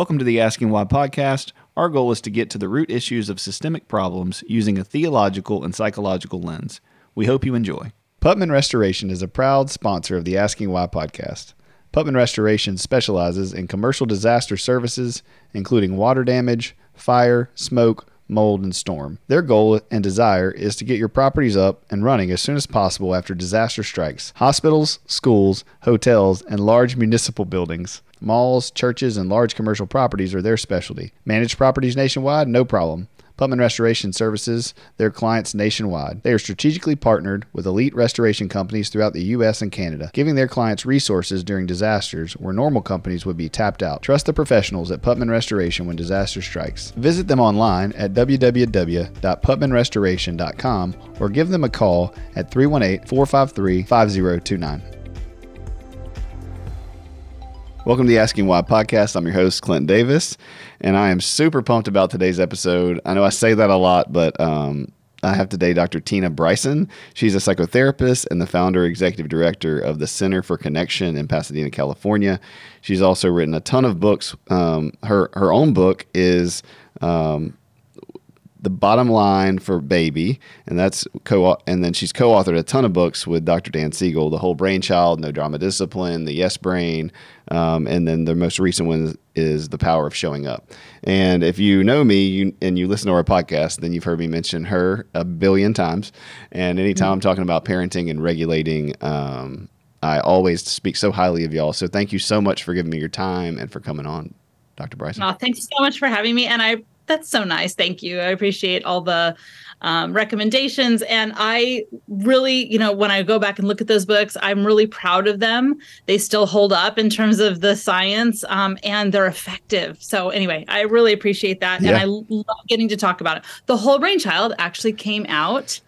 Welcome to the Asking Why podcast. Our goal is to get to the root issues of systemic problems using a theological and psychological lens. We hope you enjoy. Putman Restoration is a proud sponsor of the Asking Why podcast. Putman Restoration specializes in commercial disaster services, including water damage, fire, smoke, mold, and storm. Their goal and desire is to get your properties up and running as soon as possible after disaster strikes. Hospitals, schools, hotels, and large municipal buildings. Malls, churches, and large commercial properties are their specialty. Managed properties nationwide? No problem. Putman Restoration services their clients nationwide. They are strategically partnered with elite restoration companies throughout the U.S. and Canada, giving their clients resources during disasters where normal companies would be tapped out. Trust the professionals at Putman Restoration when disaster strikes. Visit them online at www.putmanrestoration.com or give them a call at 318 453 5029. Welcome to the Asking Why podcast. I'm your host, Clint Davis, and I am super pumped about today's episode. I know I say that a lot, but um, I have today Dr. Tina Bryson. She's a psychotherapist and the founder, executive director of the Center for Connection in Pasadena, California. She's also written a ton of books. Um, her her own book is um, the bottom line for baby and that's co and then she's co-authored a ton of books with dr dan siegel the whole Brain Child, no drama discipline the yes brain um, and then the most recent one is the power of showing up and if you know me you, and you listen to our podcast then you've heard me mention her a billion times and anytime mm-hmm. i'm talking about parenting and regulating um, i always speak so highly of y'all so thank you so much for giving me your time and for coming on Dr. Bryson. Oh, thank you so much for having me. And I that's so nice. Thank you. I appreciate all the um, recommendations. And I really, you know, when I go back and look at those books, I'm really proud of them. They still hold up in terms of the science um, and they're effective. So, anyway, I really appreciate that. Yeah. And I love getting to talk about it. The Whole Brain Child actually came out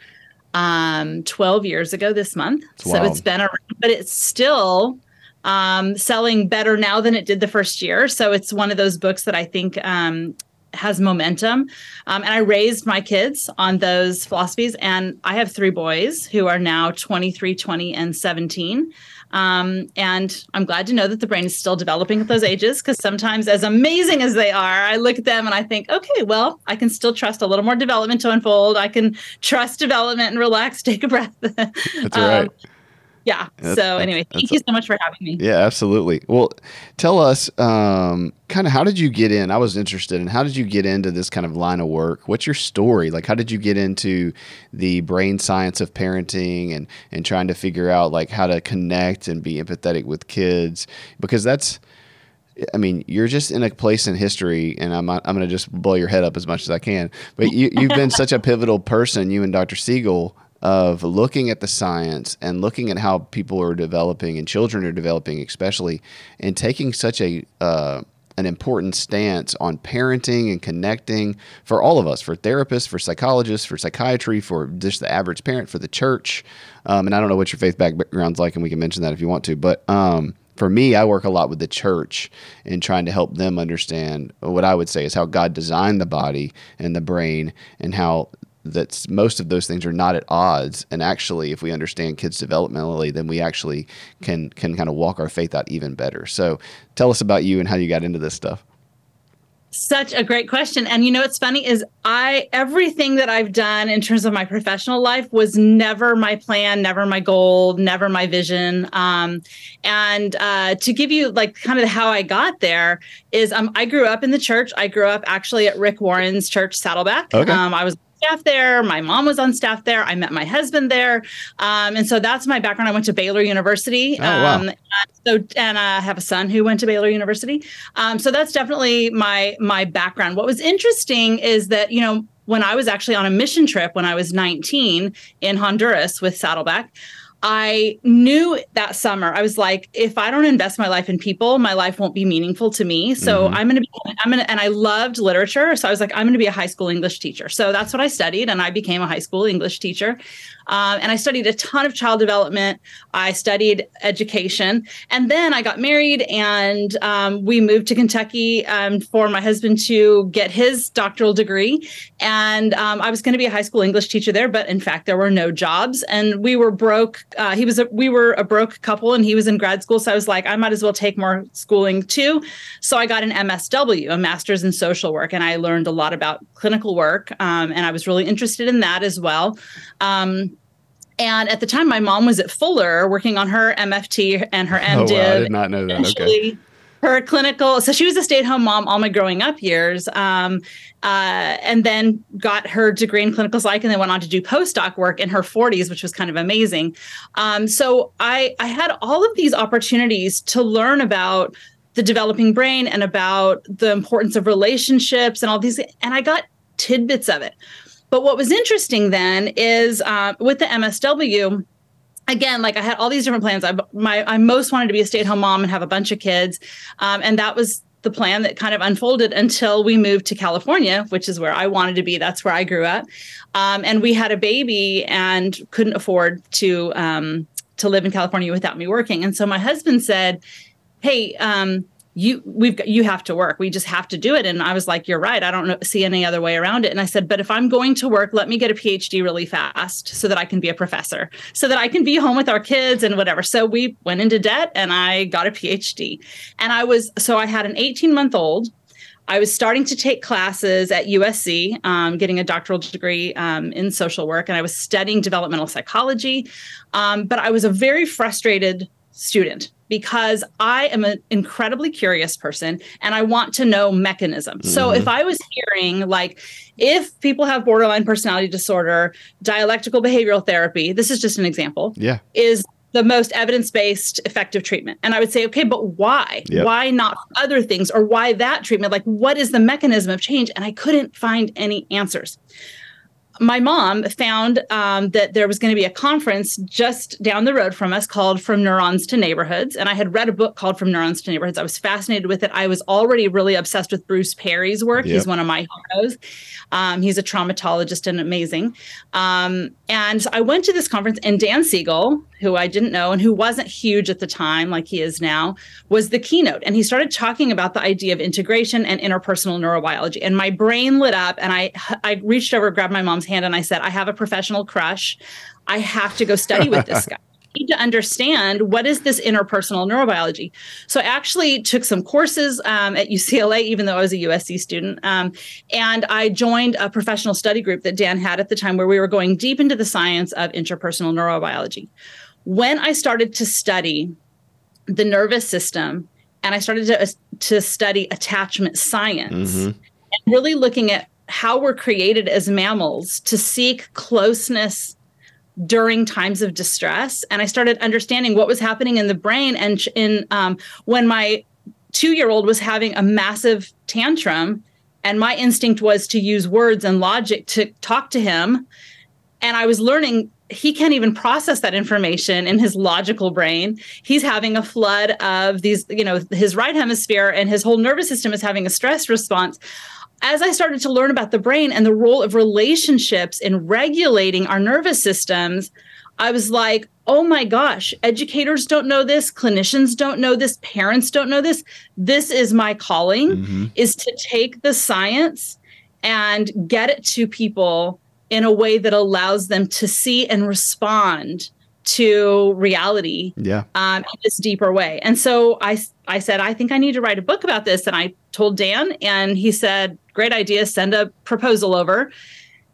um 12 years ago this month. It's so it's been around, but it's still um, selling better now than it did the first year. So it's one of those books that I think um, has momentum. Um, and I raised my kids on those philosophies. And I have three boys who are now 23, 20, and 17. Um, and I'm glad to know that the brain is still developing at those ages because sometimes, as amazing as they are, I look at them and I think, okay, well, I can still trust a little more development to unfold. I can trust development and relax, take a breath. That's um, right yeah. That's, so anyway, thank you so much for having me. Yeah, absolutely. Well, tell us um, kind of how did you get in? I was interested in how did you get into this kind of line of work? What's your story? Like, how did you get into the brain science of parenting and and trying to figure out like how to connect and be empathetic with kids? Because that's I mean, you're just in a place in history, and I'm I'm going to just blow your head up as much as I can. But you you've been such a pivotal person, you and Dr. Siegel, of looking at the science and looking at how people are developing and children are developing, especially, and taking such a uh, an important stance on parenting and connecting for all of us, for therapists, for psychologists, for psychiatry, for just the average parent, for the church. Um, and I don't know what your faith background's like, and we can mention that if you want to. But um, for me, I work a lot with the church in trying to help them understand what I would say is how God designed the body and the brain and how that most of those things are not at odds. And actually if we understand kids developmentally then we actually can can kind of walk our faith out even better. So tell us about you and how you got into this stuff. Such a great question. And you know what's funny is i everything that i've done in terms of my professional life was never my plan never my goal never my vision. Um, and uh, to give you like kind of how i got there is um, i grew up in the church. I grew up actually at rick warren's church saddleback. Okay. um, i was staff there. My mom was on staff there. I met my husband there. Um, and so that's my background. I went to Baylor University. Oh, wow. Um, so, and I have a son who went to Baylor University. Um, so that's definitely my, my background. What was interesting is that, you know, when I was actually on a mission trip when I was 19 in Honduras with Saddleback, I knew that summer, I was like, if I don't invest my life in people, my life won't be meaningful to me. So mm-hmm. I'm going to be, I'm going to, and I loved literature. So I was like, I'm going to be a high school English teacher. So that's what I studied. And I became a high school English teacher. Um, and I studied a ton of child development. I studied education. And then I got married and um, we moved to Kentucky um, for my husband to get his doctoral degree. And um, I was going to be a high school English teacher there. But in fact, there were no jobs and we were broke uh, he was a, we were a broke couple and he was in grad school so i was like i might as well take more schooling too so i got an msw a master's in social work and i learned a lot about clinical work um, and i was really interested in that as well um, and at the time my mom was at fuller working on her mft and her mdiv oh, wow. i did not know that. Okay. Her clinical so she was a stay-at-home mom all my growing up years um, uh, and then got her degree in clinical psych and then went on to do postdoc work in her 40s which was kind of amazing. Um, so I, I had all of these opportunities to learn about the developing brain and about the importance of relationships and all these and i got tidbits of it but what was interesting then is uh, with the msw again, like I had all these different plans. I my I most wanted to be a stay at home mom and have a bunch of kids, um, and that was the plan that kind of unfolded until we moved to California, which is where I wanted to be. That's where I grew up, um, and we had a baby and couldn't afford to um, to live in California without me working. And so my husband said, "Hey." Um, you we've got you have to work. We just have to do it. And i was like you're right. I don't know, see any other way around it. And i said but if i'm going to work let me get a phd really fast so that i can be a professor so that i can be home with our kids and whatever. So we went into debt and i got a phd and i was so i had an 18 month old. I was starting to take classes at USC, um, getting a doctoral degree um, in social work, and I was studying developmental psychology. Um, but I was a very frustrated student because I am an incredibly curious person and I want to know mechanisms. Mm-hmm. So if I was hearing like if people have borderline personality disorder, dialectical behavioral therapy, this is just an example. Yeah. Is the most evidence-based effective treatment. And I would say, okay, but why? Yep. Why not other things or why that treatment? Like what is the mechanism of change? And I couldn't find any answers my mom found um, that there was going to be a conference just down the road from us called From Neurons to Neighborhoods. And I had read a book called From Neurons to Neighborhoods. I was fascinated with it. I was already really obsessed with Bruce Perry's work. Yep. He's one of my heroes. Um, he's a traumatologist and amazing. Um, and I went to this conference, and Dan Siegel, who I didn't know and who wasn't huge at the time, like he is now, was the keynote. And he started talking about the idea of integration and interpersonal neurobiology. And my brain lit up, and I I reached over, grabbed my mom's hand, and I said, "I have a professional crush. I have to go study with this guy." I need to understand what is this interpersonal neurobiology. So I actually took some courses um, at UCLA, even though I was a USC student, um, and I joined a professional study group that Dan had at the time, where we were going deep into the science of interpersonal neurobiology. When I started to study the nervous system, and I started to, uh, to study attachment science, mm-hmm. and really looking at how we're created as mammals to seek closeness during times of distress and i started understanding what was happening in the brain and in um, when my two year old was having a massive tantrum and my instinct was to use words and logic to talk to him and i was learning he can't even process that information in his logical brain he's having a flood of these you know his right hemisphere and his whole nervous system is having a stress response as I started to learn about the brain and the role of relationships in regulating our nervous systems, I was like, oh my gosh, educators don't know this, clinicians don't know this, parents don't know this. This is my calling mm-hmm. is to take the science and get it to people in a way that allows them to see and respond to reality yeah. um, in this deeper way. And so i i said i think i need to write a book about this. And i told dan and he said great idea send a proposal over.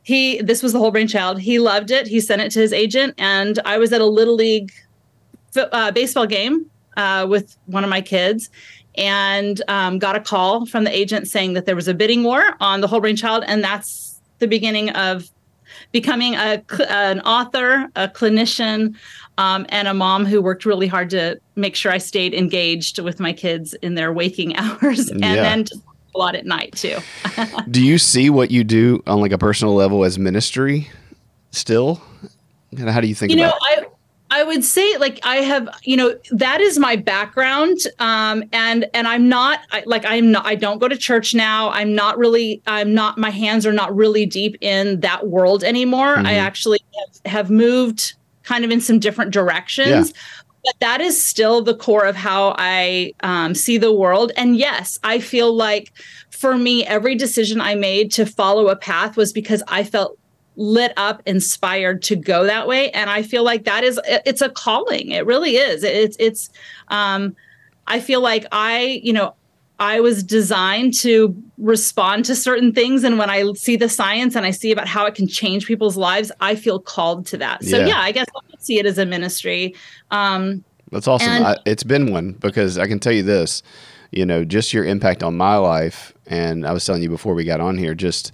He this was the whole brain child he loved it. He sent it to his agent and i was at a little league uh, baseball game uh, with one of my kids and um, got a call from the agent saying that there was a bidding war on the whole brain child and that's the beginning of becoming a, an author, a clinician, um, and a mom who worked really hard to make sure I stayed engaged with my kids in their waking hours and yeah. then a lot at night too. do you see what you do on like a personal level as ministry still? How do you think you about know, I, I would say like I have, you know, that is my background. Um, and, and I'm not I, like, I'm not, I don't go to church now. I'm not really, I'm not, my hands are not really deep in that world anymore. Mm-hmm. I actually have, have, moved kind of in some different directions. Yeah. But that is still the core of how I um, see the world. And yes, I feel like for me, every decision I made to follow a path was because I felt lit up inspired to go that way and i feel like that is it's a calling it really is it's it's um i feel like i you know I was designed to respond to certain things. And when I see the science and I see about how it can change people's lives, I feel called to that. So, yeah, yeah I guess I see it as a ministry. Um, That's awesome. And- I, it's been one because I can tell you this, you know, just your impact on my life. And I was telling you before we got on here, just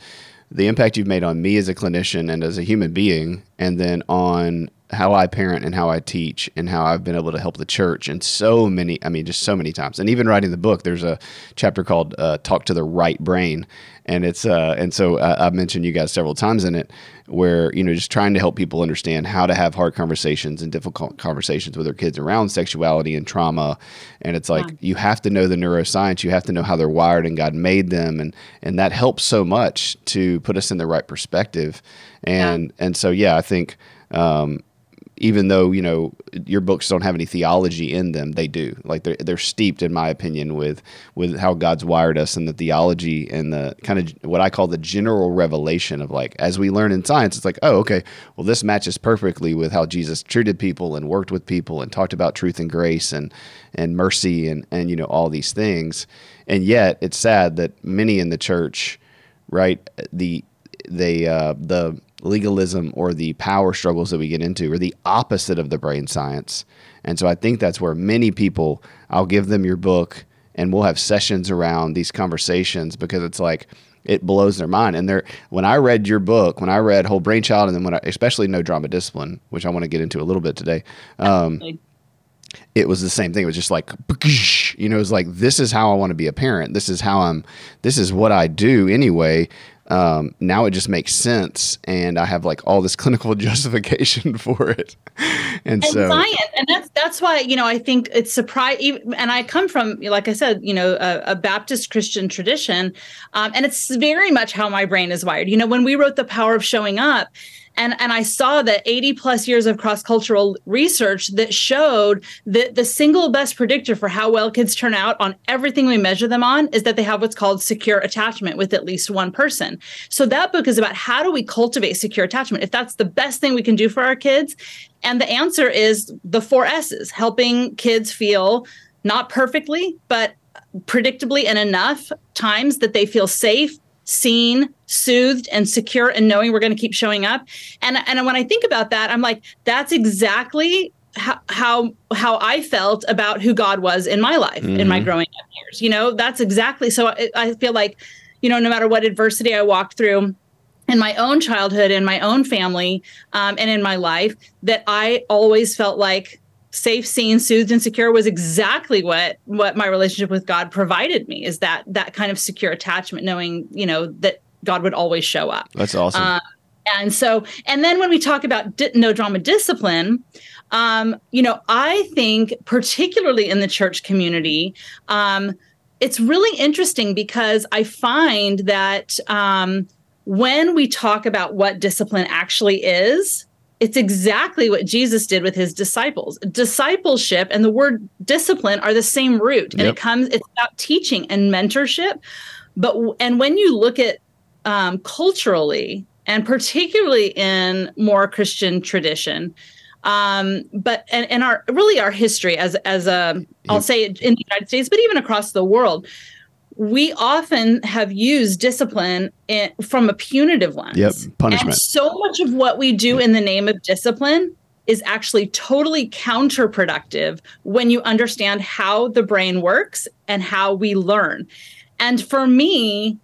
the impact you've made on me as a clinician and as a human being, and then on how I parent and how I teach and how I've been able to help the church and so many, I mean, just so many times. And even writing the book, there's a chapter called uh, "Talk to the Right Brain," and it's uh, and so uh, I've mentioned you guys several times in it, where you know just trying to help people understand how to have hard conversations and difficult conversations with their kids around sexuality and trauma. And it's like yeah. you have to know the neuroscience, you have to know how they're wired and God made them, and and that helps so much to put us in the right perspective. And yeah. and so yeah, I think. Um, even though you know your books don't have any theology in them, they do. Like they're they're steeped, in my opinion, with with how God's wired us and the theology and the kind of what I call the general revelation of like as we learn in science, it's like oh okay, well this matches perfectly with how Jesus treated people and worked with people and talked about truth and grace and and mercy and and you know all these things, and yet it's sad that many in the church, right the they uh, the legalism or the power struggles that we get into are the opposite of the brain science. And so I think that's where many people, I'll give them your book and we'll have sessions around these conversations because it's like, it blows their mind. And they're, when I read your book, when I read Whole Brain Child, and then when I, especially No Drama Discipline, which I want to get into a little bit today, um, it was the same thing. It was just like, you know, it was like, this is how I want to be a parent. This is how I'm, this is what I do anyway um, now it just makes sense and i have like all this clinical justification for it. And, and so science and that's that's why you know i think it's surprise and i come from like i said you know a, a baptist christian tradition um, and it's very much how my brain is wired. You know when we wrote the power of showing up and and I saw that 80 plus years of cross cultural research that showed that the single best predictor for how well kids turn out on everything we measure them on is that they have what's called secure attachment with at least one person. So that book is about how do we cultivate secure attachment? If that's the best thing we can do for our kids, and the answer is the four S's: helping kids feel not perfectly, but predictably and enough times that they feel safe, seen, soothed, and secure, and knowing we're going to keep showing up. And and when I think about that, I'm like, that's exactly how how, how I felt about who God was in my life mm-hmm. in my mm-hmm. growing up years. You know, that's exactly. So I, I feel like, you know, no matter what adversity I walked through in my own childhood, in my own family, um, and in my life, that I always felt like safe seen soothed and secure was exactly what what my relationship with god provided me is that that kind of secure attachment knowing you know that god would always show up. That's awesome. Uh, and so and then when we talk about di- no drama discipline um, you know i think particularly in the church community um, it's really interesting because i find that um, when we talk about what discipline actually is it's exactly what Jesus did with his disciples. Discipleship and the word discipline are the same root, and yep. it comes. It's about teaching and mentorship. But and when you look at um, culturally, and particularly in more Christian tradition, um, but and, and our really our history as as a I'll say in the United States, but even across the world, we often have used discipline in, from a punitive lens. Yep, punishment. And so much of what we do in the name of discipline is actually totally counterproductive when you understand how the brain works and how we learn. And for me,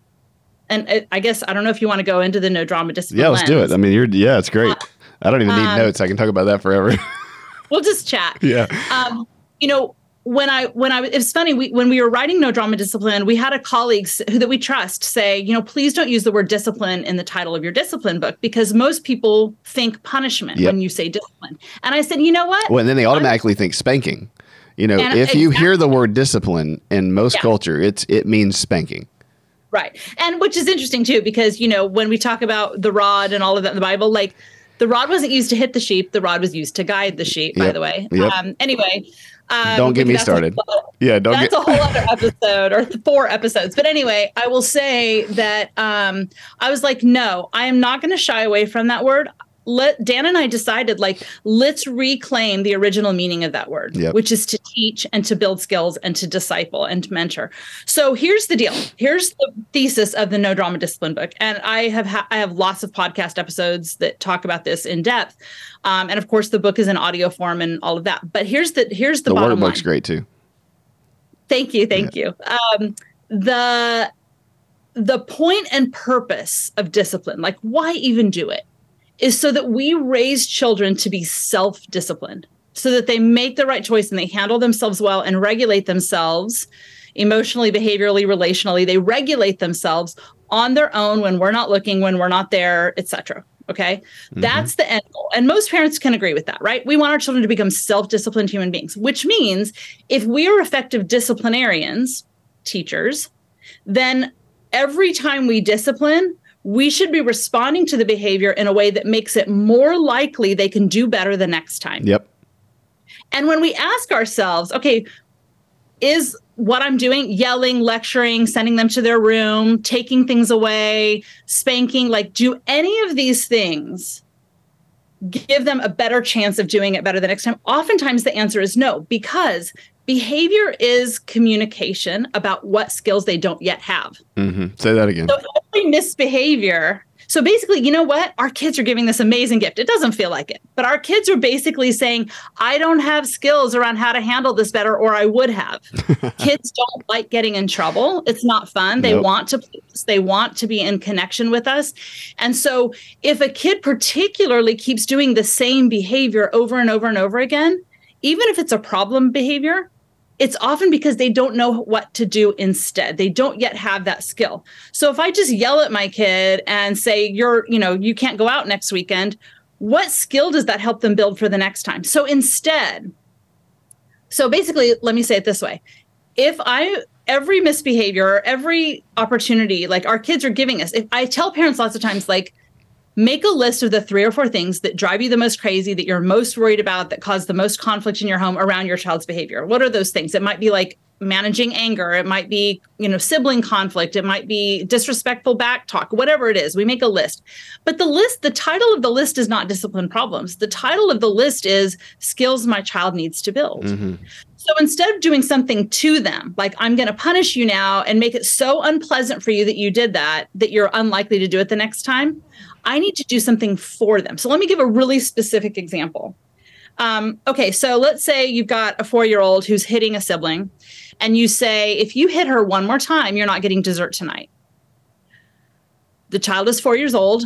and I guess I don't know if you want to go into the no drama discipline. Yeah, let's lens. do it. I mean, you're yeah, it's great. Uh, I don't even need um, notes. I can talk about that forever. we'll just chat. Yeah. Um, you know, when I when I it's funny we when we were writing No Drama Discipline, we had a colleague who that we trust say, you know, please don't use the word discipline in the title of your discipline book because most people think punishment yep. when you say discipline. And I said, you know what? Well, and then they automatically I'm, think spanking. You know, if exactly. you hear the word discipline in most yeah. culture, it's it means spanking. Right. And which is interesting too, because you know, when we talk about the rod and all of that in the Bible, like the rod wasn't used to hit the sheep, the rod was used to guide the sheep, by the way. Yep. Um, anyway, Um, don't get me started. whole- Yeah, don't that's get. a whole other episode or four episodes. But anyway, I will say that um, I was like, no, I am not going to shy away from that word. Let Dan and I decided like let's reclaim the original meaning of that word, Yep. which is to teach and to build skills and to disciple and to mentor. So here's the deal. Here's the thesis of the No Drama Discipline book, and I have ha- I have lots of podcast episodes that talk about this in depth, um, and of course the book is in audio form and all of that. But here's the here's the, the bottom workbook's line. great too. Thank you, thank you. Um, the the point and purpose of discipline, like why even do it, is so that we raise children to be self-disciplined, so that they make the right choice and they handle themselves well and regulate themselves emotionally, behaviorally, relationally. They regulate themselves on their own when we're not looking, when we're not there, etc. Okay. Mm-hmm. That's the end goal. And most parents can agree with that, right? We want our children to become self disciplined human beings, which means if we are effective disciplinarians, teachers, then every time we discipline, we should be responding to the behavior in a way that makes it more likely they can do better the next time. Yep. And when we ask ourselves, okay, is what I'm doing yelling, lecturing, sending them to their room, taking things away, spanking, like do any of these things give them a better chance of doing it better the next time? Oftentimes the answer is no, because behavior is communication about what skills they don't yet have. hmm Say that again. So misbehavior. So basically, you know what? Our kids are giving this amazing gift. It doesn't feel like it, but our kids are basically saying, I don't have skills around how to handle this better, or I would have. kids don't like getting in trouble. It's not fun. They Nope. want to please, they want to be in connection with us. And so if a kid particularly keeps doing the same behavior over and over and over again, even if it's a problem behavior, it's often because they don't know what to do instead. They don't yet have that skill. So if I just yell at my kid and say, you're, you know, you can't go out next weekend, what skill does that help them build for the next time? So instead, so basically, let me say it this way. If I, every misbehavior, or every opportunity, like our kids are giving us, if I tell parents lots of times, like, make a list of the three or four things that drive you the most crazy, that you're most worried about, that cause the most conflict in your home around your child's behavior. What are those things? It might be like managing anger, it might be, you know, sibling conflict, it might be disrespectful back talk, whatever it is. We make a list. But the list, the title of the list is not discipline problems. The title of the list is skills my child needs to build. hmm So instead of doing something to them, like I'm going to punish you now and make it so unpleasant for you that you did that, that you're unlikely to do it the next time, I need to do something for them. So let me give a really specific example. Um, okay, so let's say you've got a four year old who's hitting a sibling, and you say, if you hit her one more time, you're not getting dessert tonight. The child is four years old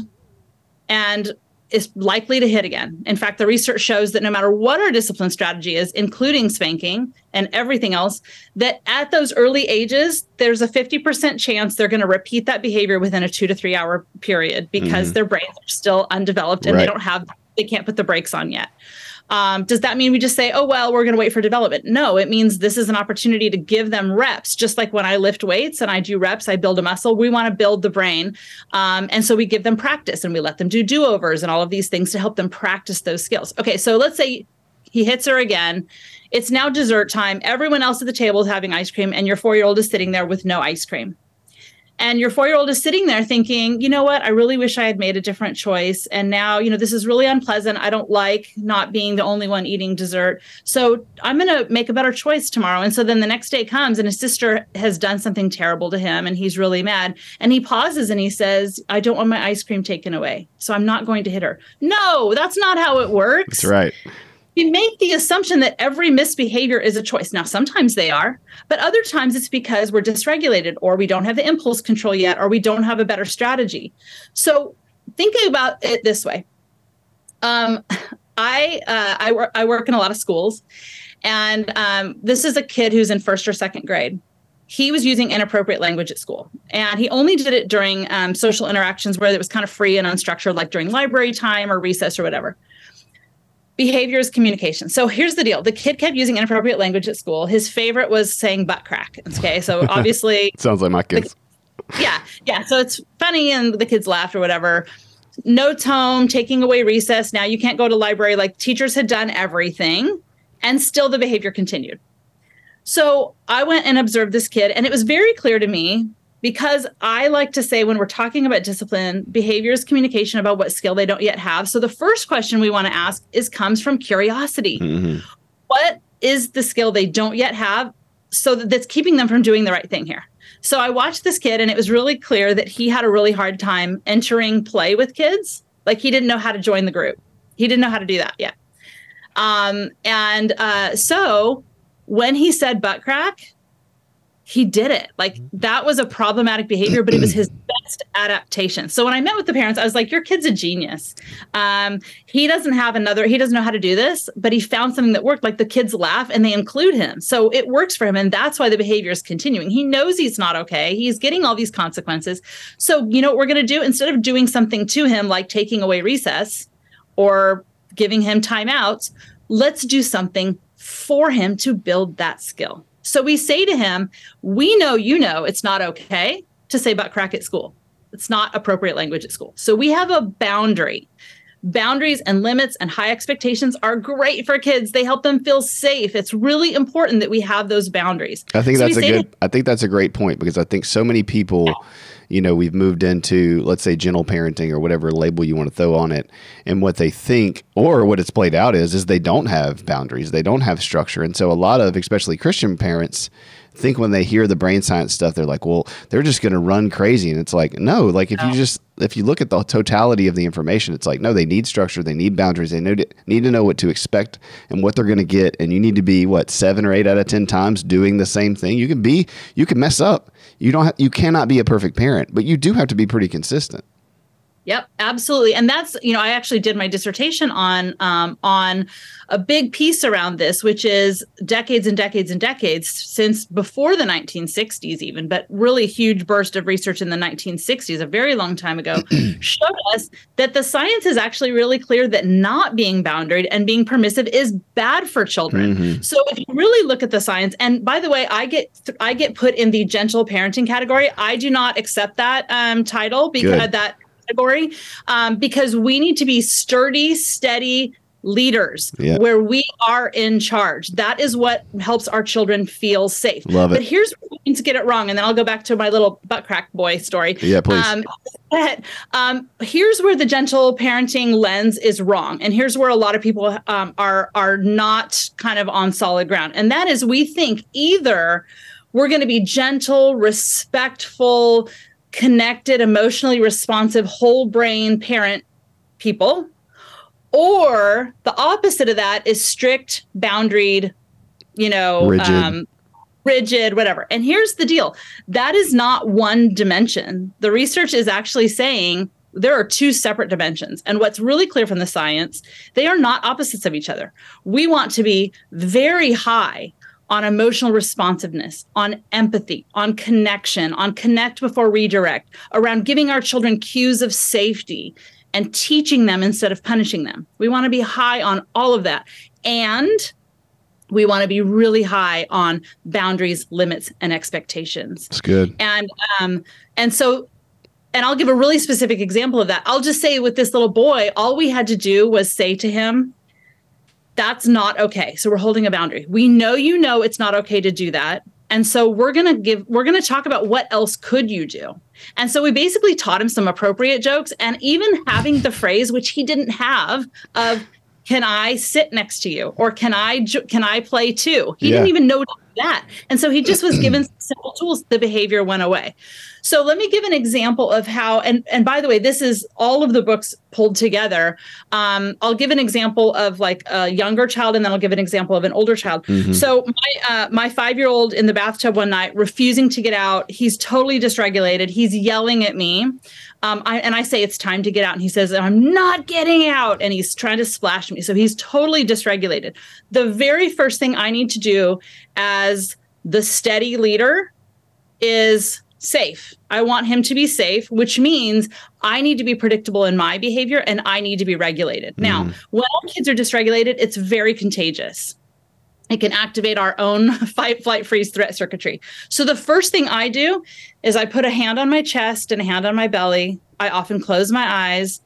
and is likely to hit again. In fact, the research shows that no matter what our discipline strategy is, including spanking and everything else, that at those early ages, there's a 50% chance they're going to repeat that behavior within a two to three hour period because Mhm. their brains are still undeveloped and they don't have, they can't put the brakes on yet. Um, does that mean we just say, oh, well, we're going to wait for development? No, it means this is an opportunity to give them reps. Just like when I lift weights and I do reps, I build a muscle. We want to build the brain. Um, and so we give them practice and we let them do do overs and all of these things to help them practice those skills. Okay, so let's say he hits her again. It's now dessert time. Everyone else at the table is having ice cream, and your four year old is sitting there with no ice cream. And your four year old is sitting there thinking, you know what? I really wish I had made a different choice. And now, you know, this is really unpleasant. I don't like not being the only one eating dessert. So I'm going to make a better choice tomorrow. And so then the next day comes and his sister has done something terrible to him and he's really mad. And he pauses and he says, I don't want my ice cream taken away. So I'm not going to hit her. No, that's not how it works That's right. We make the assumption that every misbehavior is a choice. Now, sometimes they are, but other times it's because we're dysregulated or we don't have the impulse control yet or we don't have a better strategy. So, thinking about it this way, um, I uh, I work I work in a lot of schools, and um, this is a kid who's in first or second grade. He was using inappropriate language at school, and he only did it during um, social interactions where it was kind of free and unstructured, like during library time or recess or whatever behavior is communication. So here's the deal. The kid kept using inappropriate language at school. His favorite was saying butt crack. Okay. So obviously, Sounds like my kids. yeah. Yeah. So it's funny and the kids laughed or whatever. Notes home, taking away recess. Now you can't go to library. Like teachers had done everything. And still the behavior continued. So I went and observed this kid, and it was very clear to me because I like to say when we're talking about discipline, behavior is communication about what skill they don't yet have. So the first question we want to ask is comes from curiosity. Mm-hmm. What is the skill they don't yet have so that that's keeping them from doing the right thing here? So I watched this kid and it was really clear that he had a really hard time entering play with kids. Like he didn't know how to join the group. He didn't know how to do that yet. Um, and uh, so when he said butt crack, he did it. Like mm-hmm. that was a problematic behavior, but it was his best adaptation. So when I met with the parents, I was like, "Your kid's a genius. Um, he doesn't have another. He doesn't know how to do this, but he found something that worked. Like the kids laugh and they include him, so it works for him, and that's why the behavior is continuing. He knows he's not okay. He's getting all these consequences. So you know what we're going to do instead of doing something to him like taking away recess or giving him timeouts, let's do something for him to build that skill." So we say to him, We know you know it's not okay to say butt crack at school. It's not appropriate language at school. So we have a boundary. Boundaries and limits and high expectations are great for kids. They help them feel safe. It's really important that we have those boundaries. I think so that's a good to, I think that's a great point because I think so many people yeah you know, we've moved into, let's say, gentle parenting or whatever label you want to throw on it. And what they think or what it's played out is, is they don't have boundaries, they don't have structure. And so a lot of, especially Christian parents, think when they hear the brain science stuff, they're like, well, they're just going to run crazy. And it's like, no, like if you just, if you look at the totality of the information, it's like, no, they need structure, they need boundaries, they need to, need to know what to expect and what they're going to get. And you need to be, what, seven or eight out of 10 times doing the same thing. You can be, you can mess up. You don't, have, you cannot be a perfect parent, but you do have to be pretty consistent. Yep, absolutely, and that's you know I actually did my dissertation on um, on a big piece around this, which is decades and decades and decades since before the 1960s, even, but really huge burst of research in the 1960s, a very long time ago, showed us that the science is actually really clear that not being boundaried and being permissive is bad for children. Mm-hmm. So if you really look at the science, and by the way, I get I get put in the gentle parenting category. I do not accept that um, title because Good. that category um, because we need to be sturdy, steady leaders yeah. where we are in charge. That is what helps our children feel safe. Love it. But here's where we need to get it wrong. And then I'll go back to my little butt crack boy story. Yeah, please. Um, but, um, here's where the gentle parenting lens is wrong. And here's where a lot of people um, are, are not kind of on solid ground. And that is we think either we're going to be gentle, respectful, connected, emotionally responsive, whole brain parent people. Or the opposite of that is strict, boundaried, you know, rigid. Um, rigid, whatever. And here's the deal that is not one dimension. The research is actually saying there are two separate dimensions. And what's really clear from the science, they are not opposites of each other. We want to be very high on emotional responsiveness, on empathy, on connection, on connect before redirect, around giving our children cues of safety and teaching them instead of punishing them. We want to be high on all of that. And we want to be really high on boundaries, limits, and expectations. That's good. And um, and so and I'll give a really specific example of that. I'll just say with this little boy, all we had to do was say to him, that's not okay. So we're holding a boundary. We know you know it's not okay to do that. And so we're going to give we're going to talk about what else could you do. And so we basically taught him some appropriate jokes and even having the phrase which he didn't have of can I sit next to you or can I can I play too? He yeah. didn't even know that. And so he just was given simple tools the behavior went away. So let me give an example of how, and and by the way, this is all of the books pulled together. Um, I'll give an example of like a younger child, and then I'll give an example of an older child. Mm-hmm. So my uh, my five year old in the bathtub one night, refusing to get out. He's totally dysregulated. He's yelling at me. Um, I, and I say it's time to get out, and he says I'm not getting out, and he's trying to splash me. So he's totally dysregulated. The very first thing I need to do as the steady leader is safe. I want him to be safe, which means I need to be predictable in my behavior and I need to be regulated. Mm. Now, when kids are dysregulated, it's very contagious. It can activate our own fight, flight, freeze, threat circuitry. So, the first thing I do is I put a hand on my chest and a hand on my belly. I often close my eyes.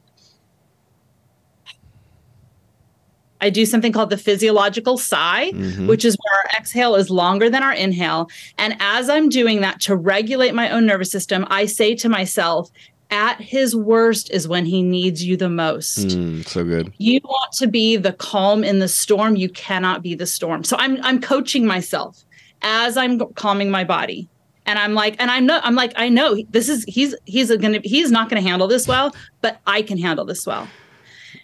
I do something called the physiological sigh, mm-hmm. which is where our exhale is longer than our inhale. And as I'm doing that to regulate my own nervous system, I say to myself, at his worst is when he needs you the most. Mm, so good. You want to be the calm in the storm. You cannot be the storm. So I'm I'm coaching myself as I'm calming my body. And I'm like, and I'm not, I'm like, I know this is he's he's gonna he's not gonna handle this well, but I can handle this well.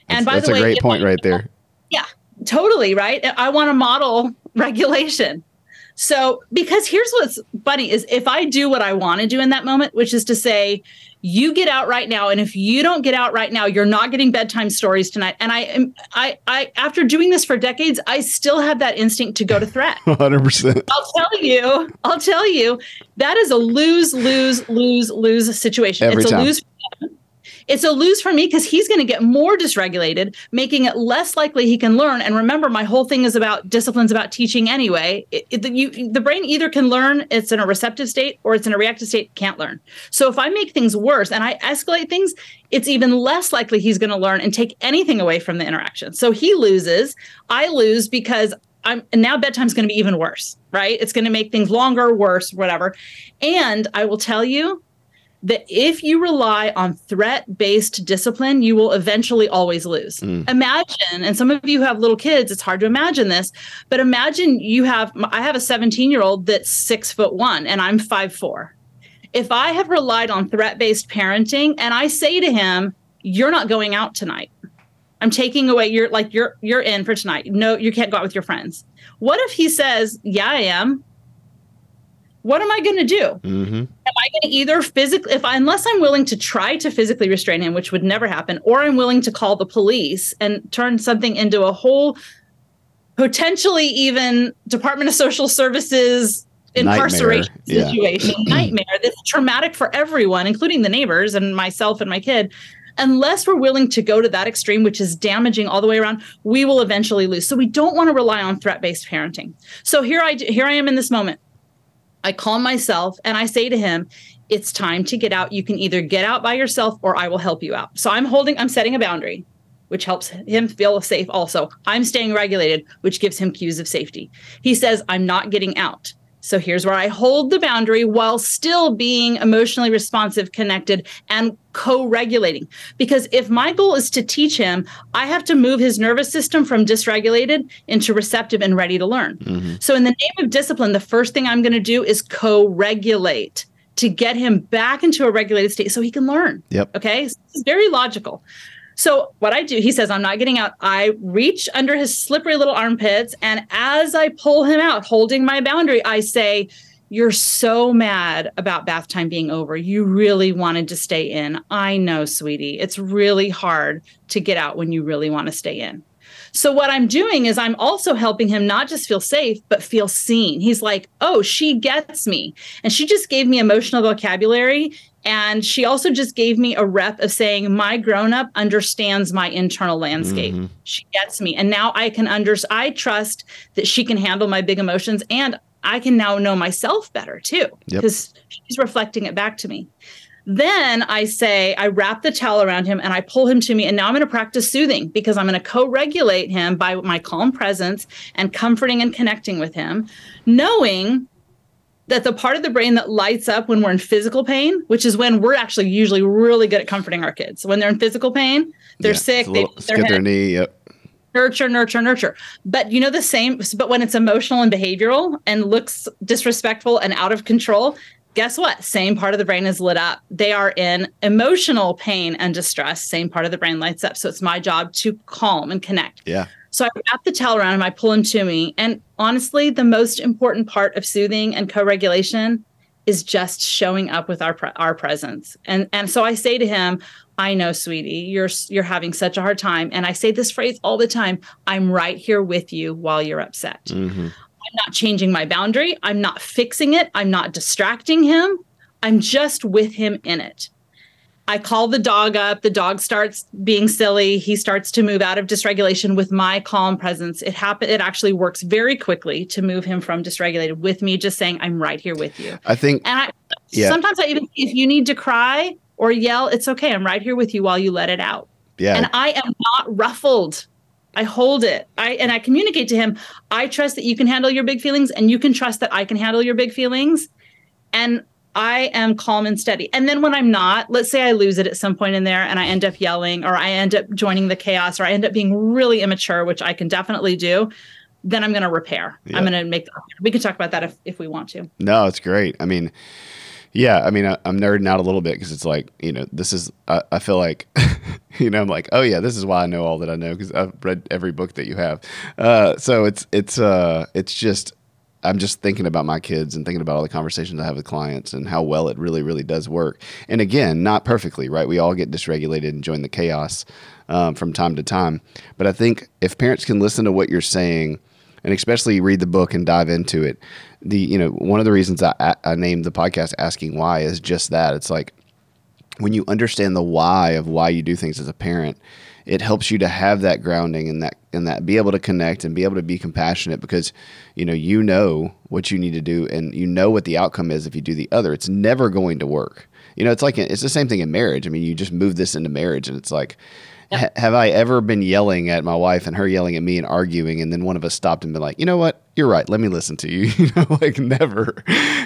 And that's, by that's the way, a great point right there. Yeah, totally right. I want to model regulation. So, because here's what's funny is if I do what I want to do in that moment, which is to say, you get out right now, and if you don't get out right now, you're not getting bedtime stories tonight. And I am, I, I, after doing this for decades, I still have that instinct to go to threat. 100%. I'll tell you, I'll tell you, that is a lose, lose, lose, lose situation. Every it's time. a lose it's a lose for me because he's going to get more dysregulated, making it less likely he can learn. And remember, my whole thing is about disciplines about teaching anyway. It, it, the, you, the brain either can learn, it's in a receptive state, or it's in a reactive state, can't learn. So if I make things worse and I escalate things, it's even less likely he's going to learn and take anything away from the interaction. So he loses. I lose because I'm and now bedtime's going to be even worse, right? It's going to make things longer, worse, whatever. And I will tell you, that if you rely on threat based discipline, you will eventually always lose. Mm. Imagine, and some of you have little kids, it's hard to imagine this, but imagine you have, I have a 17 year old that's six foot one and I'm five four. If I have relied on threat based parenting and I say to him, you're not going out tonight. I'm taking away your like you're you're in for tonight. No, you can't go out with your friends. What if he says, "Yeah, I am what am I going to do? Mm-hmm. Am I going to either physically, if I, unless I'm willing to try to physically restrain him, which would never happen, or I'm willing to call the police and turn something into a whole, potentially even Department of Social Services incarceration nightmare. situation, yeah. nightmare that's traumatic for everyone, including the neighbors and myself and my kid. Unless we're willing to go to that extreme, which is damaging all the way around, we will eventually lose. So we don't want to rely on threat-based parenting. So here I here I am in this moment I calm myself and I say to him, it's time to get out. You can either get out by yourself or I will help you out. So I'm holding, I'm setting a boundary, which helps him feel safe also. I'm staying regulated, which gives him cues of safety. He says, I'm not getting out. So here's where I hold the boundary while still being emotionally responsive, connected, and co regulating. Because if my goal is to teach him, I have to move his nervous system from dysregulated into receptive and ready to learn. Mm-hmm. So, in the name of discipline, the first thing I'm going to do is co regulate to get him back into a regulated state so he can learn. Yep. Okay. So it's very logical. So what I do, he says, I'm not getting out. I reach under his slippery little armpits. And as I pull him out, holding my boundary, I say, You're so mad about bath time being over. You really wanted to stay in. I know, sweetie. It's really hard to get out when you really want to stay in. So what I'm doing is I'm also helping him not just feel safe, but feel seen. He's like, oh, she gets me. And she just gave me emotional vocabulary. And she also just gave me a rep of saying, my grown up understands my internal landscape. Mm-hmm. She gets me. And now I can under I trust that she can handle my big emotions and I can now know myself better too. Because yep. she's reflecting it back to me. Then I say, I wrap the towel around him and I pull him to me. And now I'm going to practice soothing because I'm going to co regulate him by my calm presence and comforting and connecting with him, knowing that the part of the brain that lights up when we're in physical pain, which is when we're actually usually really good at comforting our kids. When they're in physical pain, they're yeah, sick, they their, their knee, yep. Nurture, nurture, nurture. But you know the same, but when it's emotional and behavioral and looks disrespectful and out of control, guess what? Same part of the brain is lit up. They are in emotional pain and distress. Same part of the brain lights up. So it's my job to calm and connect. Yeah. So I wrap the towel around him, I pull him to me. And honestly, the most important part of soothing and co-regulation is just showing up with our pre- our presence. And and so I say to him, I know, sweetie, you're you're having such a hard time. And I say this phrase all the time: I'm right here with you while you're upset. Mm-hmm. I'm not changing my boundary. I'm not fixing it. I'm not distracting him. I'm just with him in it. I call the dog up. The dog starts being silly. He starts to move out of dysregulation with my calm presence. It happen. It actually works very quickly to move him from dysregulated with me just saying, "I'm right here with you." I think. And I, yeah. sometimes I even if you need to cry or yell, it's okay. I'm right here with you while you let it out. Yeah. And I am not ruffled I hold it. I and I communicate to him, I trust that you can handle your big feelings and you can trust that I can handle your big feelings. And I am calm and steady. And then when I'm not, let's say I lose it at some point in there and I end up yelling or I end up joining the chaos or I end up being really immature, which I can definitely do, then I'm going to repair. Yep. I'm going to make, we can talk about that if, if we want to. No, it's great. I mean, yeah, I mean, I, am nerding out a little bit because it's like, you know, this is, I, I feel like, you know, I'm like, oh yeah, this is why I know all that I know because I've read every book that you have. Uh, so it's, it's, uh, it's just, I'm just thinking about my kids and thinking about all the conversations I have with clients and how well it really, really does work. And again, not perfectly, right? We all get dysregulated and join the chaos um, from time to time. But I think if parents can listen to what you're saying, and especially read the book and dive into it, the you know one of the reasons I, I named the podcast "Asking Why" is just that. It's like when you understand the why of why you do things as a parent it helps you to have that grounding and that and that be able to connect and be able to be compassionate because you know you know what you need to do and you know what the outcome is if you do the other. It's never going to work. You know it's like it's the same thing in marriage. I mean you just move this into marriage and it's like Yep. have I ever been yelling at my wife and her yelling at me and arguing, and then one of us stopped and been like, you know what, you're right. Let me listen to you. you know, like never.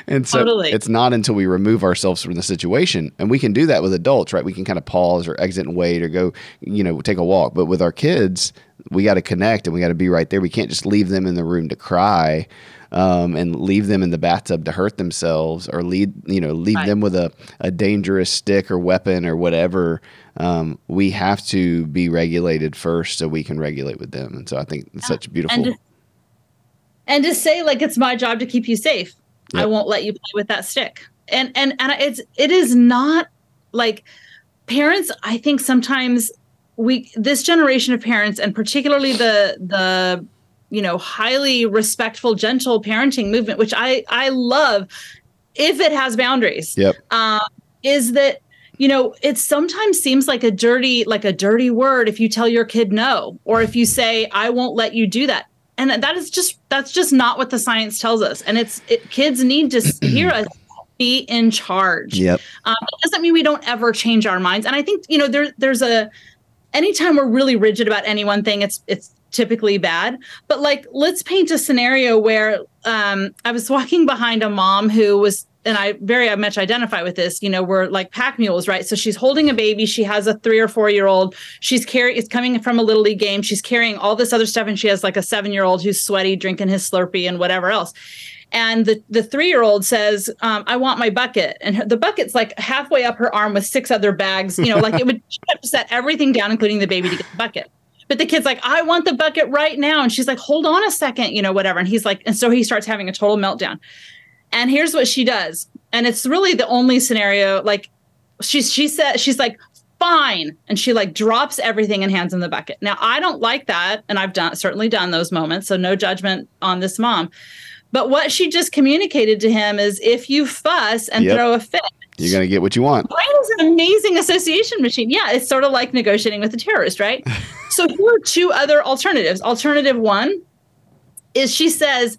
And so totally. it's not until we remove ourselves from the situation, and we can do that with adults, right? We can kind of pause or exit and wait or go, you know, take a walk. But with our kids, we got to connect and we got to be right there. We can't just leave them in the room to cry um, and leave them in the bathtub to hurt themselves or lead you know leave right. them with a, a dangerous stick or weapon or whatever um, we have to be regulated first so we can regulate with them and so i think it's such a beautiful and to, and to say like it's my job to keep you safe yep. i won't let you play with that stick and and and it's it is not like parents i think sometimes we this generation of parents and particularly the the you know highly respectful gentle parenting movement which i i love if it has boundaries. Yep. Um, is that you know it sometimes seems like a dirty like a dirty word if you tell your kid no or if you say i won't let you do that. And that is just that's just not what the science tells us. And it's it, kids need to hear us be in charge. Yep. Um, it doesn't mean we don't ever change our minds. And i think you know there there's a anytime we're really rigid about any one thing it's it's typically bad. But like, let's paint a scenario where um, I was walking behind a mom who was, and I very much identify with this. You know, we're like pack mules, right? So she's holding a baby. She has a three or four year old. She's carrying. It's coming from a little league game. She's carrying all this other stuff, and she has like a seven year old who's sweaty, drinking his Slurpee and whatever else. And the, the three year old says, um, I want my bucket. And her, the bucket's like halfway up her arm with six other bags, you know, like it would set everything down, including the baby, to get the bucket. But the kid's like, I want the bucket right now. And she's like, hold on a second, you know, whatever. And he's like, and so he starts having a total meltdown. And here's what she does. And it's really the only scenario. Like she's she said, she's like, fine. And she like drops everything and hands him the bucket. Now I don't like that. And I've done certainly done those moments. So no judgment on this mom. But what she just communicated to him is if you fuss and yep. throw a fit, you're going to get what you want. Brain is an amazing association machine. Yeah, it's sort of like negotiating with a terrorist, right? so here are two other alternatives. Alternative one is she says,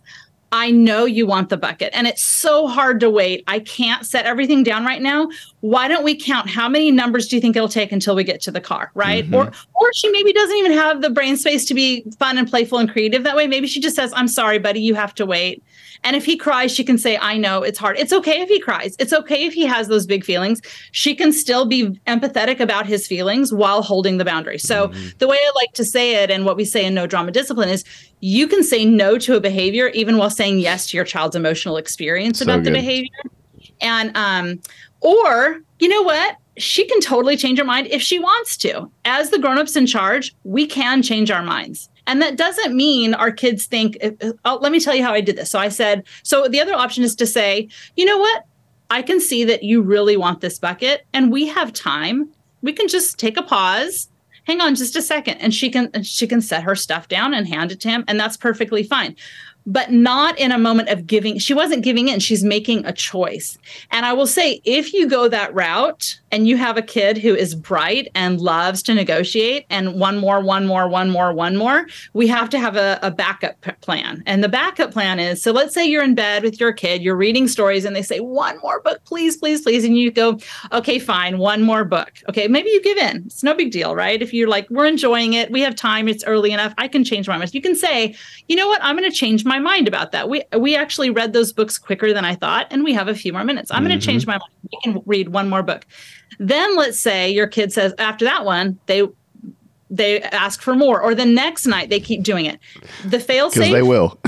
I know you want the bucket and it's so hard to wait. I can't set everything down right now. Why don't we count how many numbers do you think it'll take until we get to the car, right? Mm-hmm. Or or she maybe doesn't even have the brain space to be fun and playful and creative that way. Maybe she just says, "I'm sorry, buddy, you have to wait." And if he cries, she can say, I know it's hard. It's okay if he cries. It's okay if he has those big feelings. She can still be empathetic about his feelings while holding the boundary. So, mm-hmm. the way I like to say it and what we say in No Drama Discipline is you can say no to a behavior even while saying yes to your child's emotional experience so about good. the behavior. And, um, or, you know what? she can totally change her mind if she wants to. As the grown-ups in charge, we can change our minds. And that doesn't mean our kids think, uh, uh, oh, let me tell you how I did this. So I said, so the other option is to say, you know what? I can see that you really want this bucket and we have time. We can just take a pause. Hang on just a second. And she can she can set her stuff down and hand it to him. And that's perfectly fine. But not in a moment of giving. She wasn't giving in. She's making a choice. And I will say, if you go that route and you have a kid who is bright and loves to negotiate and one more, one more, one more, one more, we have to have a, a backup plan. And the backup plan is so let's say you're in bed with your kid, you're reading stories, and they say, one more book, please, please, please. And you go, okay, fine, one more book. Okay, maybe you give in. It's no big deal, right? If you're like, we're enjoying it, we have time, it's early enough, I can change my mind. You can say, you know what, I'm going to change my mind about that. We we actually read those books quicker than I thought, and we have a few more minutes. I'm mm-hmm. going to change my mind. We can read one more book. Then let's say your kid says after that one, they they ask for more, or the next night they keep doing it. The fail safe they will.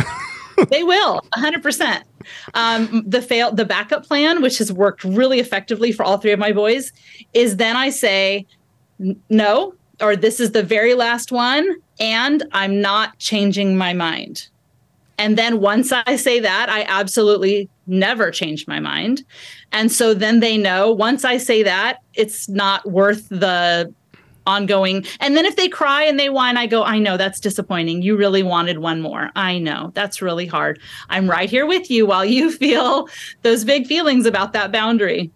they will 100% um, the fail the backup plan which has worked really effectively for all three of my boys is then i say no or this is the very last one and i'm not changing my mind and then once I say that, I absolutely never change my mind. And so then they know once I say that, it's not worth the ongoing. And then if they cry and they whine, I go, I know that's disappointing. You really wanted one more. I know that's really hard. I'm right here with you while you feel those big feelings about that boundary.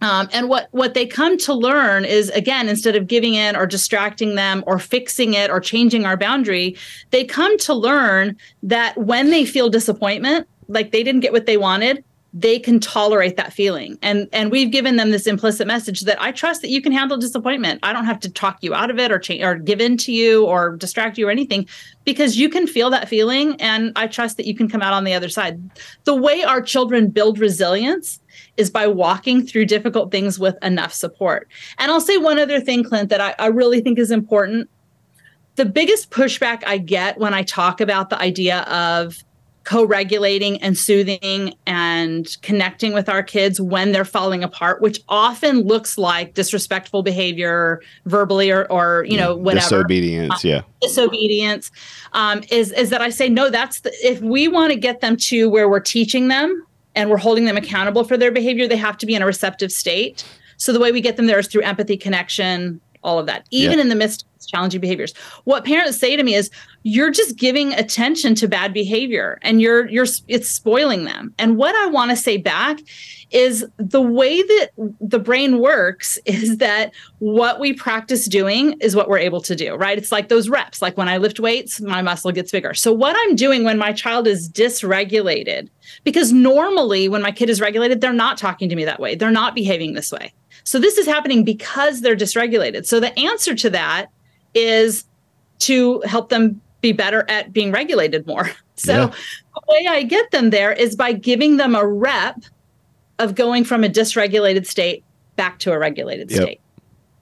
Um, and what what they come to learn is again, instead of giving in or distracting them or fixing it or changing our boundary, they come to learn that when they feel disappointment, like they didn't get what they wanted, they can tolerate that feeling. And and we've given them this implicit message that I trust that you can handle disappointment. I don't have to talk you out of it or change or give in to you or distract you or anything because you can feel that feeling and I trust that you can come out on the other side. The way our children build resilience is by walking through difficult things with enough support. And I'll say one other thing, Clint, that I, I really think is important. The biggest pushback I get when I talk about the idea of co-regulating and soothing and connecting with our kids when they're falling apart which often looks like disrespectful behavior verbally or, or you know whatever disobedience yeah disobedience um, is is that i say no that's the, if we want to get them to where we're teaching them and we're holding them accountable for their behavior, they have to be in a receptive state. So the way we get them there is through empathy, connection, all of that, even in the midst of challenging behaviors. What parents say to me is, "You're just giving attention to bad behavior, and you're you're it's spoiling them." And what I want to say back is the way that the brain works is that what we practice doing is what we're able to do, right? It's like those reps. Like when I lift weights, my muscle gets bigger. So what I'm doing when my child is dysregulated, because normally when my kid is regulated, they're not talking to me that way. They're not behaving this way. So this is happening because they're dysregulated. So the answer to that is to help them be better at being regulated more. So yeah. the way I get them there is by giving them a rep of going from a dysregulated state back to a regulated yep. state.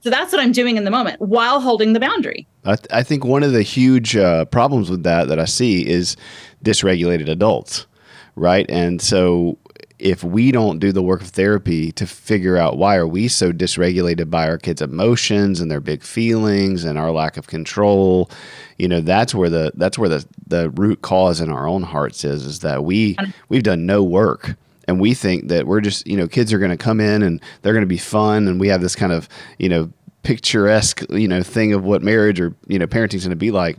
So that's what I'm doing in the moment while holding the boundary. I, th- I think one of the huge uh, problems with that that I see is dysregulated adults, right? And so if we don't do the work of therapy to figure out why are we so dysregulated by our kids' emotions and their big feelings and our lack of control, you know, that's where the that's where the the root cause in our own hearts is is that we we've done no work and we think that we're just you know kids are going to come in and they're going to be fun and we have this kind of you know picturesque you know thing of what marriage or you know parenting's going to be like.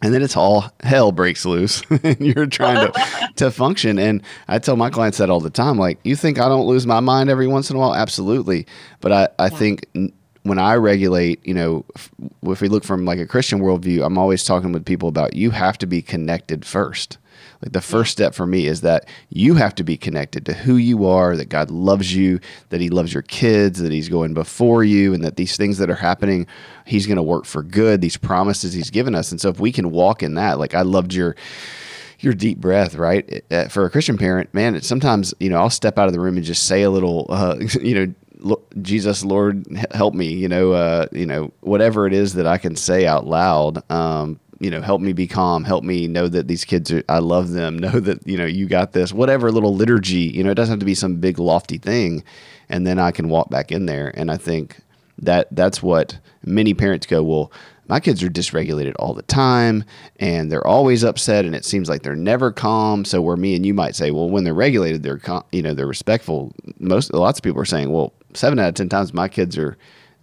And then it's all hell breaks loose and you're trying to, to function. And i tell my clients that all the time like you think i don't lose my mind every once in a while? Absolutely. But i, I yeah. think when i regulate you know if, if we look from like a christian worldview i'm always talking with people about you have to be connected first like the first step for me is that you have to be connected to who you are, that God loves you, that He loves your kids, that He's going before you, and that these things that are happening, He's going to work for good, these promises He's given us. And so if we can walk in that, like I loved your your deep breath, right? For a Christian parent, man, it's sometimes, you know, I'll step out of the room and just say a little, uh, you know, Jesus, Lord, help me, you know, uh, you know, whatever it is that I can say out loud. Um, you know, help me be calm, help me know that these kids are, I love them, know that, you know, you got this, whatever little liturgy, you know, it doesn't have to be some big lofty thing. And then I can walk back in there. And I think that that's what many parents go, well, my kids are dysregulated all the time and they're always upset and it seems like they're never calm. So where me and you might say, well, when they're regulated, they're, calm, you know, they're respectful. Most, lots of people are saying, well, seven out of 10 times my kids are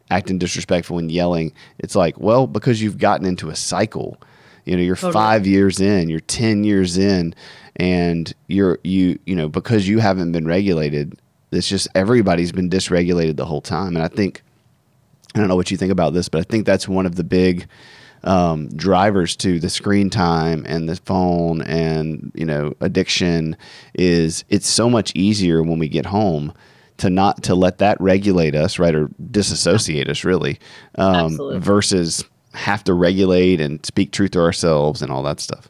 acting disrespectful and yelling. It's like, well, because you've gotten into a cycle. You know, you're totally. five years in, you're 10 years in, and you're, you, you know, because you haven't been regulated, it's just everybody's been dysregulated the whole time. And I think, I don't know what you think about this, but I think that's one of the big, um, drivers to the screen time and the phone and you know addiction is it's so much easier when we get home to not to let that regulate us right or disassociate us really um, versus have to regulate and speak truth to ourselves and all that stuff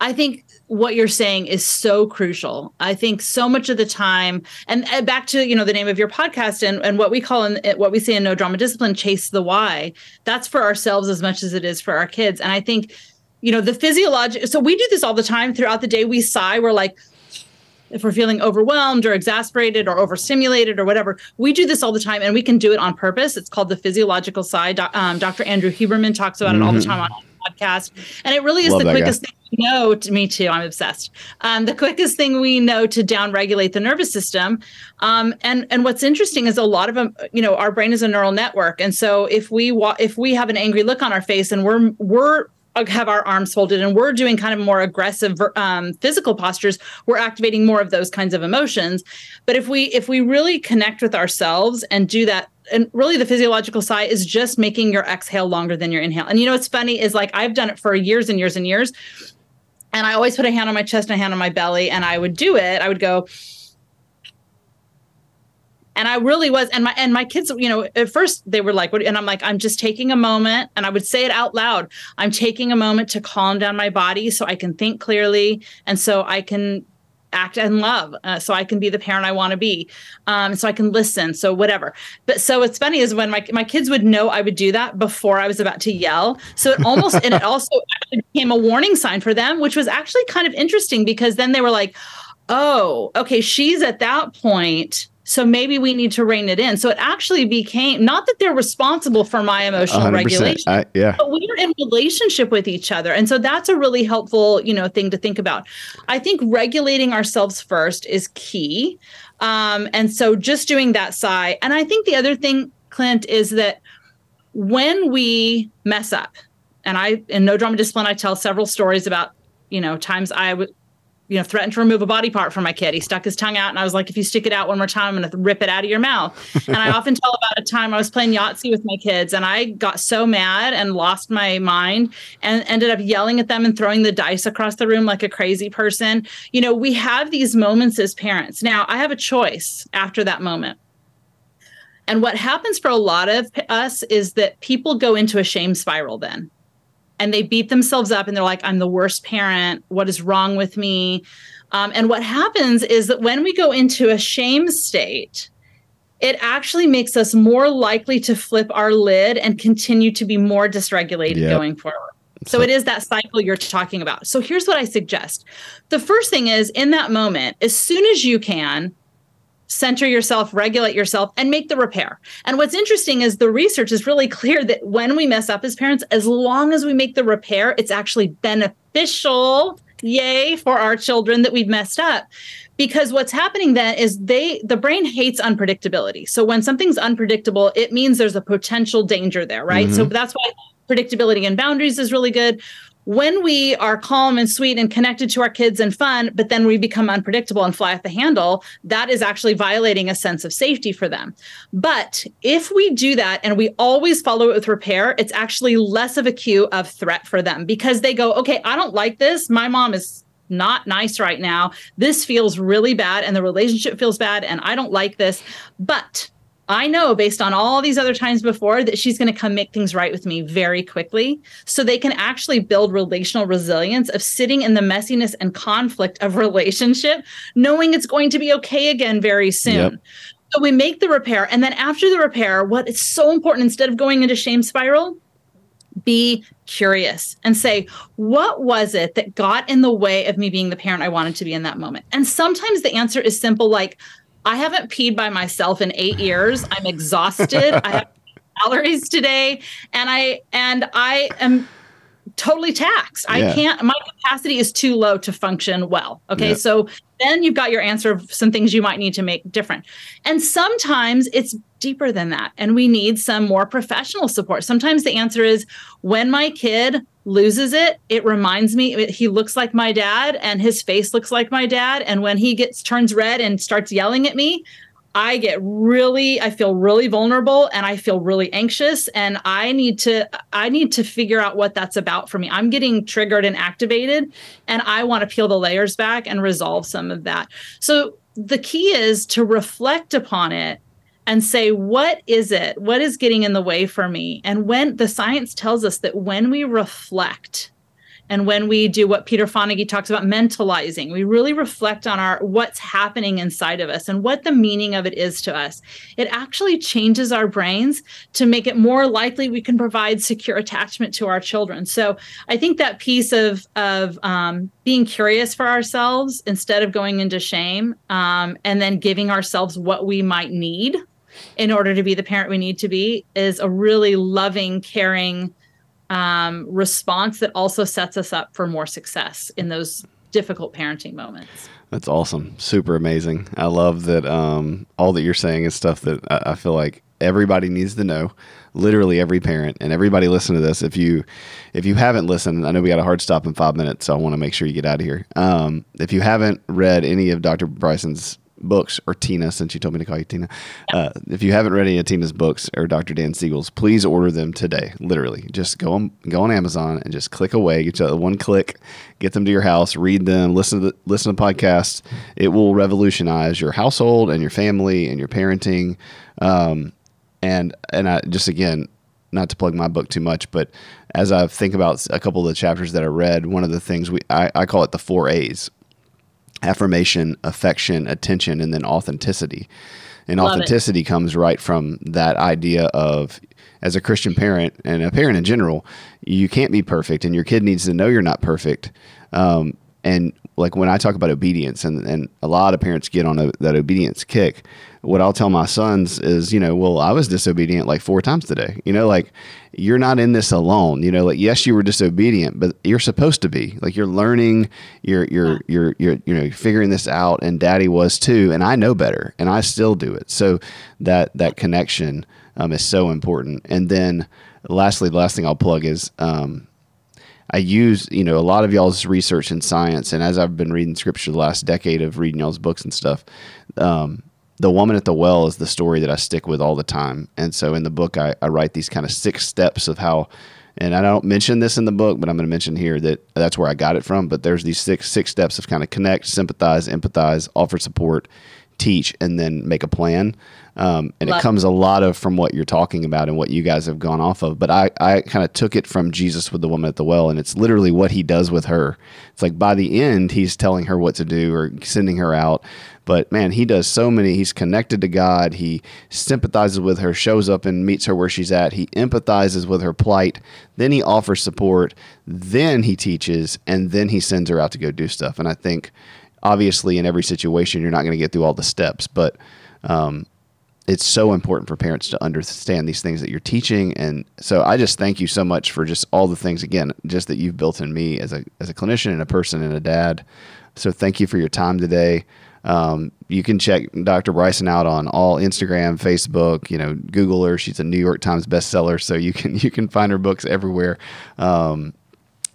i think what you're saying is so crucial. I think so much of the time, and, and, back to you know the name of your podcast and, and what we call in what we say in no drama discipline, chase the why. That's for ourselves as much as it is for our kids. And I think, you know, the physiological. So we do this all the time throughout the day. We sigh. We're like, if we're feeling overwhelmed or exasperated or overstimulated or whatever, we do this all the time, and we can do it on purpose. It's called the physiological sigh. Um, Dr. Andrew Huberman talks about mm-hmm. it all the mm-hmm. time on podcast. And it really is Love the quickest guy. thing we know. To, me too. I'm obsessed. Um, the quickest thing we know to downregulate the nervous system. Um, and and what's interesting is a lot of them. You know, our brain is a neural network, and so if we wa- if we have an angry look on our face and we're we're have our arms folded and we're doing kind of more aggressive um, physical postures we're activating more of those kinds of emotions but if we if we really connect with ourselves and do that and really the physiological sigh is just making your exhale longer than your inhale. And you know what's funny is like I've done it for years and years and years. And I always put a hand on my chest and a hand on my belly and I would do it. I would go and I really was and my and my kids, you know, at first they were like what? And I'm like I'm just taking a moment and I would say it out loud. I'm taking a moment to calm down my body so I can think clearly and so I can act and love uh, so i can be the parent i want to be um, so i can listen so whatever. But so what's funny is when my, my kids would know i would do that before i was about to yell. So it almost and it also became a warning sign for them which was actually kind of interesting because then they were like oh okay she's at that point so maybe we need to rein it in. So it actually became not that they're responsible for my emotional regulation, I, yeah, but we're in relationship with each other, and so that's a really helpful, you know, thing to think about. I think regulating ourselves first is key, um, and so just doing that sigh. And I think the other thing, Clint, is that when we mess up, and I in no drama discipline, I tell several stories about you know times I would you know, threatened to remove a body part from my kid. He stuck his tongue out, and I was like, if you stick it out one more time, I'm going to rip it out of your mouth. and I often tell about a time I was playing Yahtzee with my kids, and I got so mad and lost my mind and ended up yelling at them and throwing the dice across the room like a crazy person. You know, we have these moments as parents. Now, I have a choice after that moment. And what happens for a lot of us is that people go into a shame spiral then and they beat themselves up and they're like, I'm the worst parent. What is wrong with me? Um, and what happens is that when we go into a shame state, it actually makes us more likely to flip our lid and continue to be more dysregulated yep. going forward. So, so it is that cycle you're talking about. So here's what I suggest. The first thing is in that moment, as soon as you can, center yourself, regulate yourself, and make the repair. And what's interesting is the research is really clear that when we mess up as parents, as long as we make the repair, it's actually beneficial. Yay for our children that we've messed up because what's happening then is they the brain hates unpredictability so when something's unpredictable it means there's a potential danger there right mm-hmm. so that's why predictability and boundaries is really good when we are calm and sweet and connected to our kids and fun, but then we become unpredictable and fly off the handle, that is actually violating a sense of safety for them. But if we do that and we always follow it with repair, it's actually less of a cue of threat for them because they go, okay, I don't like this. My mom is not nice right now. This feels really bad and the relationship feels bad and I don't like this. But I know based on all these other times before that she's going to come make things right with me very quickly. So they can actually build relational resilience of sitting in the messiness and conflict of relationship, knowing it's going to be okay again very soon. Yep. So we make the repair. And then after the repair, what is so important instead of going into shame spiral, be curious and say, what was it that got in the way of me being the parent I wanted to be in that moment? And sometimes the answer is simple, like, I haven't peed by myself in eight years. I'm exhausted. I have calories today, and I and I am totally taxed. Yeah. I can't. My capacity is too low to function well. Okay, yeah. so then you've got your answer of some things you might need to make different. And sometimes it's deeper than that, and we need some more professional support. Sometimes the answer is when my kid loses it, it reminds me he looks like my dad and his face looks like my dad. And when he gets turns red and starts yelling at me, I get really, I feel really vulnerable and I feel really anxious. And I need to, I need to figure out what that's about for me. I'm getting triggered and activated and I want to peel the layers back and resolve some of that. So the key is to reflect upon it and say, what is it? What is getting in the way for me? And when the science tells us that when we reflect, and when we do what Peter Fonagy talks about mentalizing, we really reflect on our what's happening inside of us and what the meaning of it is to us. It actually changes our brains to make it more likely we can provide secure attachment to our children. So I think that piece of of um, being curious for ourselves instead of going into shame, um, and then giving ourselves what we might need in order to be the parent we need to be is a really loving, caring um, response that also sets us up for more success in those difficult parenting moments. That's awesome. Super amazing. I love that um, all that you're saying is stuff that I, I, feel like everybody needs to know. Literally every parent and everybody listen to this. If you if you haven't listened, I know we got a hard stop in five minutes, so I want to make sure you get out of here. Um, if you haven't read any of Dr. Bryson's books, or Tina, since you told me to call you Tina. Uh, if you haven't read any of Tina's books or Dr. Dan Siegel's, please order them today. Literally, just go on go on Amazon and just click away. Get you one click, get them to your house, read them, listen to the, listen to podcasts. It will revolutionize your household and your family and your parenting. Um, and and I just again, not to plug my book too much, but as I think about a couple of the chapters that I read, one of the things we I, I call it the four A's affirmation, affection, attention, and then authenticity. And Love authenticity it. comes right from that idea of, as a Christian parent and a parent in general, you can't be perfect, and your kid needs to know you're not perfect. Um, and like when I talk about obedience, and, and a lot of parents get on a, that obedience kick, what I'll tell my sons is, you know, well, I was disobedient like four times today. You know, like you're not in this alone. You know, like yes, you were disobedient, but you're supposed to be. Like you're learning, you're you're you're you're you know figuring this out, and Daddy was too, and I know better, and I still do it. So that that connection um, is so important. And then lastly, the last thing I'll plug is. Um, I use, you know, a lot of y'all's research in science, and as I've been reading scripture the last decade of reading y'all's books and stuff, um, the woman at the well is the story that I stick with all the time. And so in the book, I, I write these kind of six steps of how, and I don't mention this in the book, but I'm going to mention here that that's where I got it from. But there's these six six steps of kind of connect, sympathize, empathize, offer support, teach, and then make a plan. Um, and Love it comes a lot of from what you're talking about and what you guys have gone off of. But I, I kind of took it from Jesus with the woman at the well, and it's literally what he does with her. It's like by the end, he's telling her what to do or sending her out. But man, he does so many. He's connected to God. He sympathizes with her, shows up and meets her where she's at. He empathizes with her plight. Then he offers support. Then he teaches, and then he sends her out to go do stuff. And I think, obviously, in every situation, you're not going to get through all the steps, but um, it's so important for parents to understand these things that you're teaching and so i just thank you so much for just all the things again just that you've built in me as a as a clinician and a person and a dad so thank you for your time today um, you can check Dr. Bryson out on all Instagram, Facebook, you know, Google her. She's a New York Times bestseller, so you can you can find her books everywhere. Um,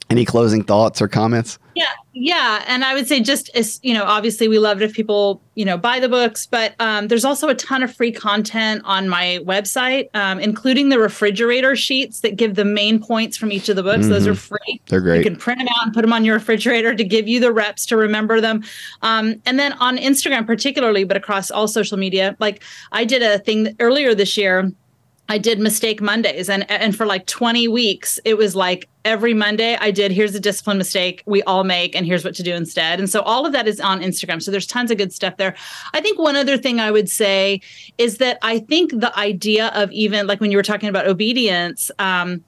any closing thoughts or comments? Yeah, yeah, and I would say just as you know, obviously we love it if people you know buy the books, but um, there's also a ton of free content on my website, um, including the refrigerator sheets that give the main points from each of the books. Mm-hmm. Those are mm-hmm. free. They're great. You can print them out and put them on your refrigerator to give you the reps to remember them. Um, and then on Instagram, particularly, but across all social media, like I did a thing earlier this year I did mistake Mondays and and for like 20 weeks it was like every Monday I did here's a discipline mistake we all make and here's what to do instead. And so all of that is on Instagram. So there's tons of good stuff there. I think one other thing I would say is that I think the idea of even like when you were talking about obedience um,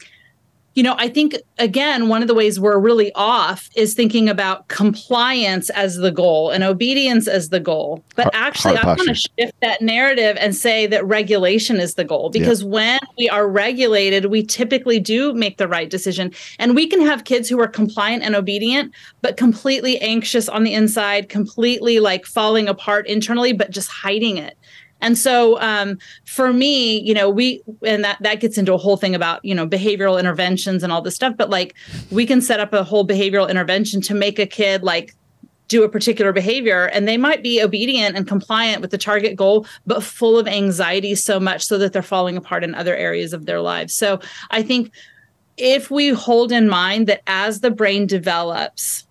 you know, I think again, one of the ways we're really off is thinking about compliance as the goal and obedience as the goal. But actually, I want to shift that narrative and say that regulation is the goal because yeah. when we are regulated, we typically do make the right decision. And we can have kids who are compliant and obedient, but completely anxious on the inside, completely like falling apart internally, but just hiding it And so um, for me, you know, we and that that gets into a whole thing about you know behavioral interventions and all this stuff. But like we can set up a whole behavioral intervention to make a kid like do a particular behavior and they might be obedient and compliant with the target goal but full of anxiety so much so that they're falling apart in other areas of their lives so i think if we hold in mind that as the brain develops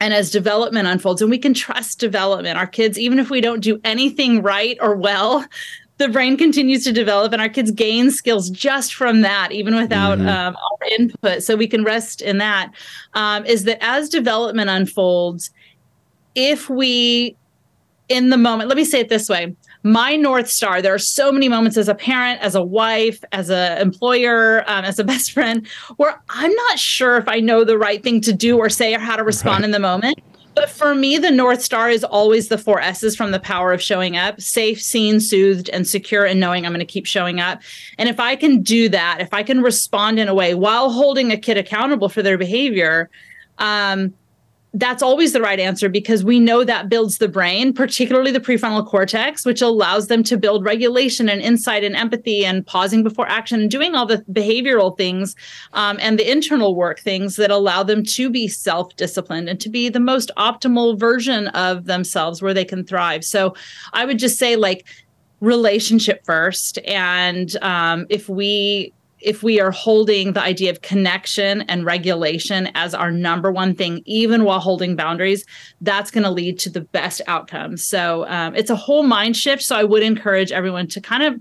and as development unfolds and we can trust development our kids even if we don't do anything right or well the brain continues to develop and our kids gain skills just from that even without mm-hmm. um, our input so we can rest in that. Um, is that as development unfolds if we in the moment let me say it this way my north star. There are so many moments as a parent as a wife as an employer um, as a best friend where i'm not sure if i know the right thing to do or say or how to respond right. in the moment. But for me the north star is always the four s's from the power of showing up. Safe seen soothed and secure and knowing i'm going to keep showing up. And if i can do that if i can respond in a way while holding a kid accountable for their behavior um, that's always the right answer because we know that builds the brain, particularly the prefrontal cortex, which allows them to build regulation and insight and empathy and pausing before action and doing all the behavioral things um, and the internal work things that allow them to be self disciplined and to be the most optimal version of themselves where they can thrive. So I would just say, like, relationship first. And um, if we if we are holding the idea of connection and regulation as our number one thing, even while holding boundaries, that's going to lead to the best outcomes. So um, it's a whole mind shift. So I would encourage everyone to kind of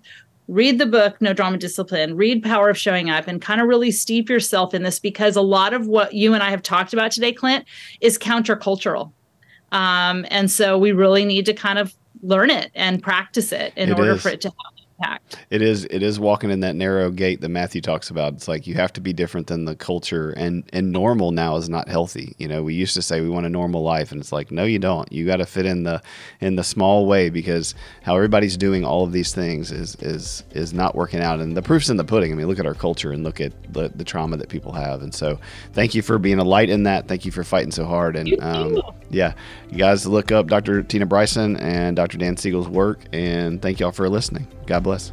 read the book no drama discipline read power of showing up and kind of really steep yourself in this because a lot of what you and i have talked about today clint is countercultural um, and so we really need to kind of learn it and practice it in it order is. for it to help impact. It is it is walking in that narrow gate that Matthew talks about. It's like you have to be different than the culture and and normal now is not healthy. You know, we used to say we want a normal life and it's like no you don't. You got to fit in the in the small way because how everybody's doing all of these things is is is not working out and the proof's in the pudding. I mean, look at our culture and look at the, the trauma that people have. And so, thank you for being a light in that. Thank you for fighting so hard and um, yeah, you guys look up Dr. Tina Bryson and Dr. Dan Siegel's work and thank y'all for listening. God bless.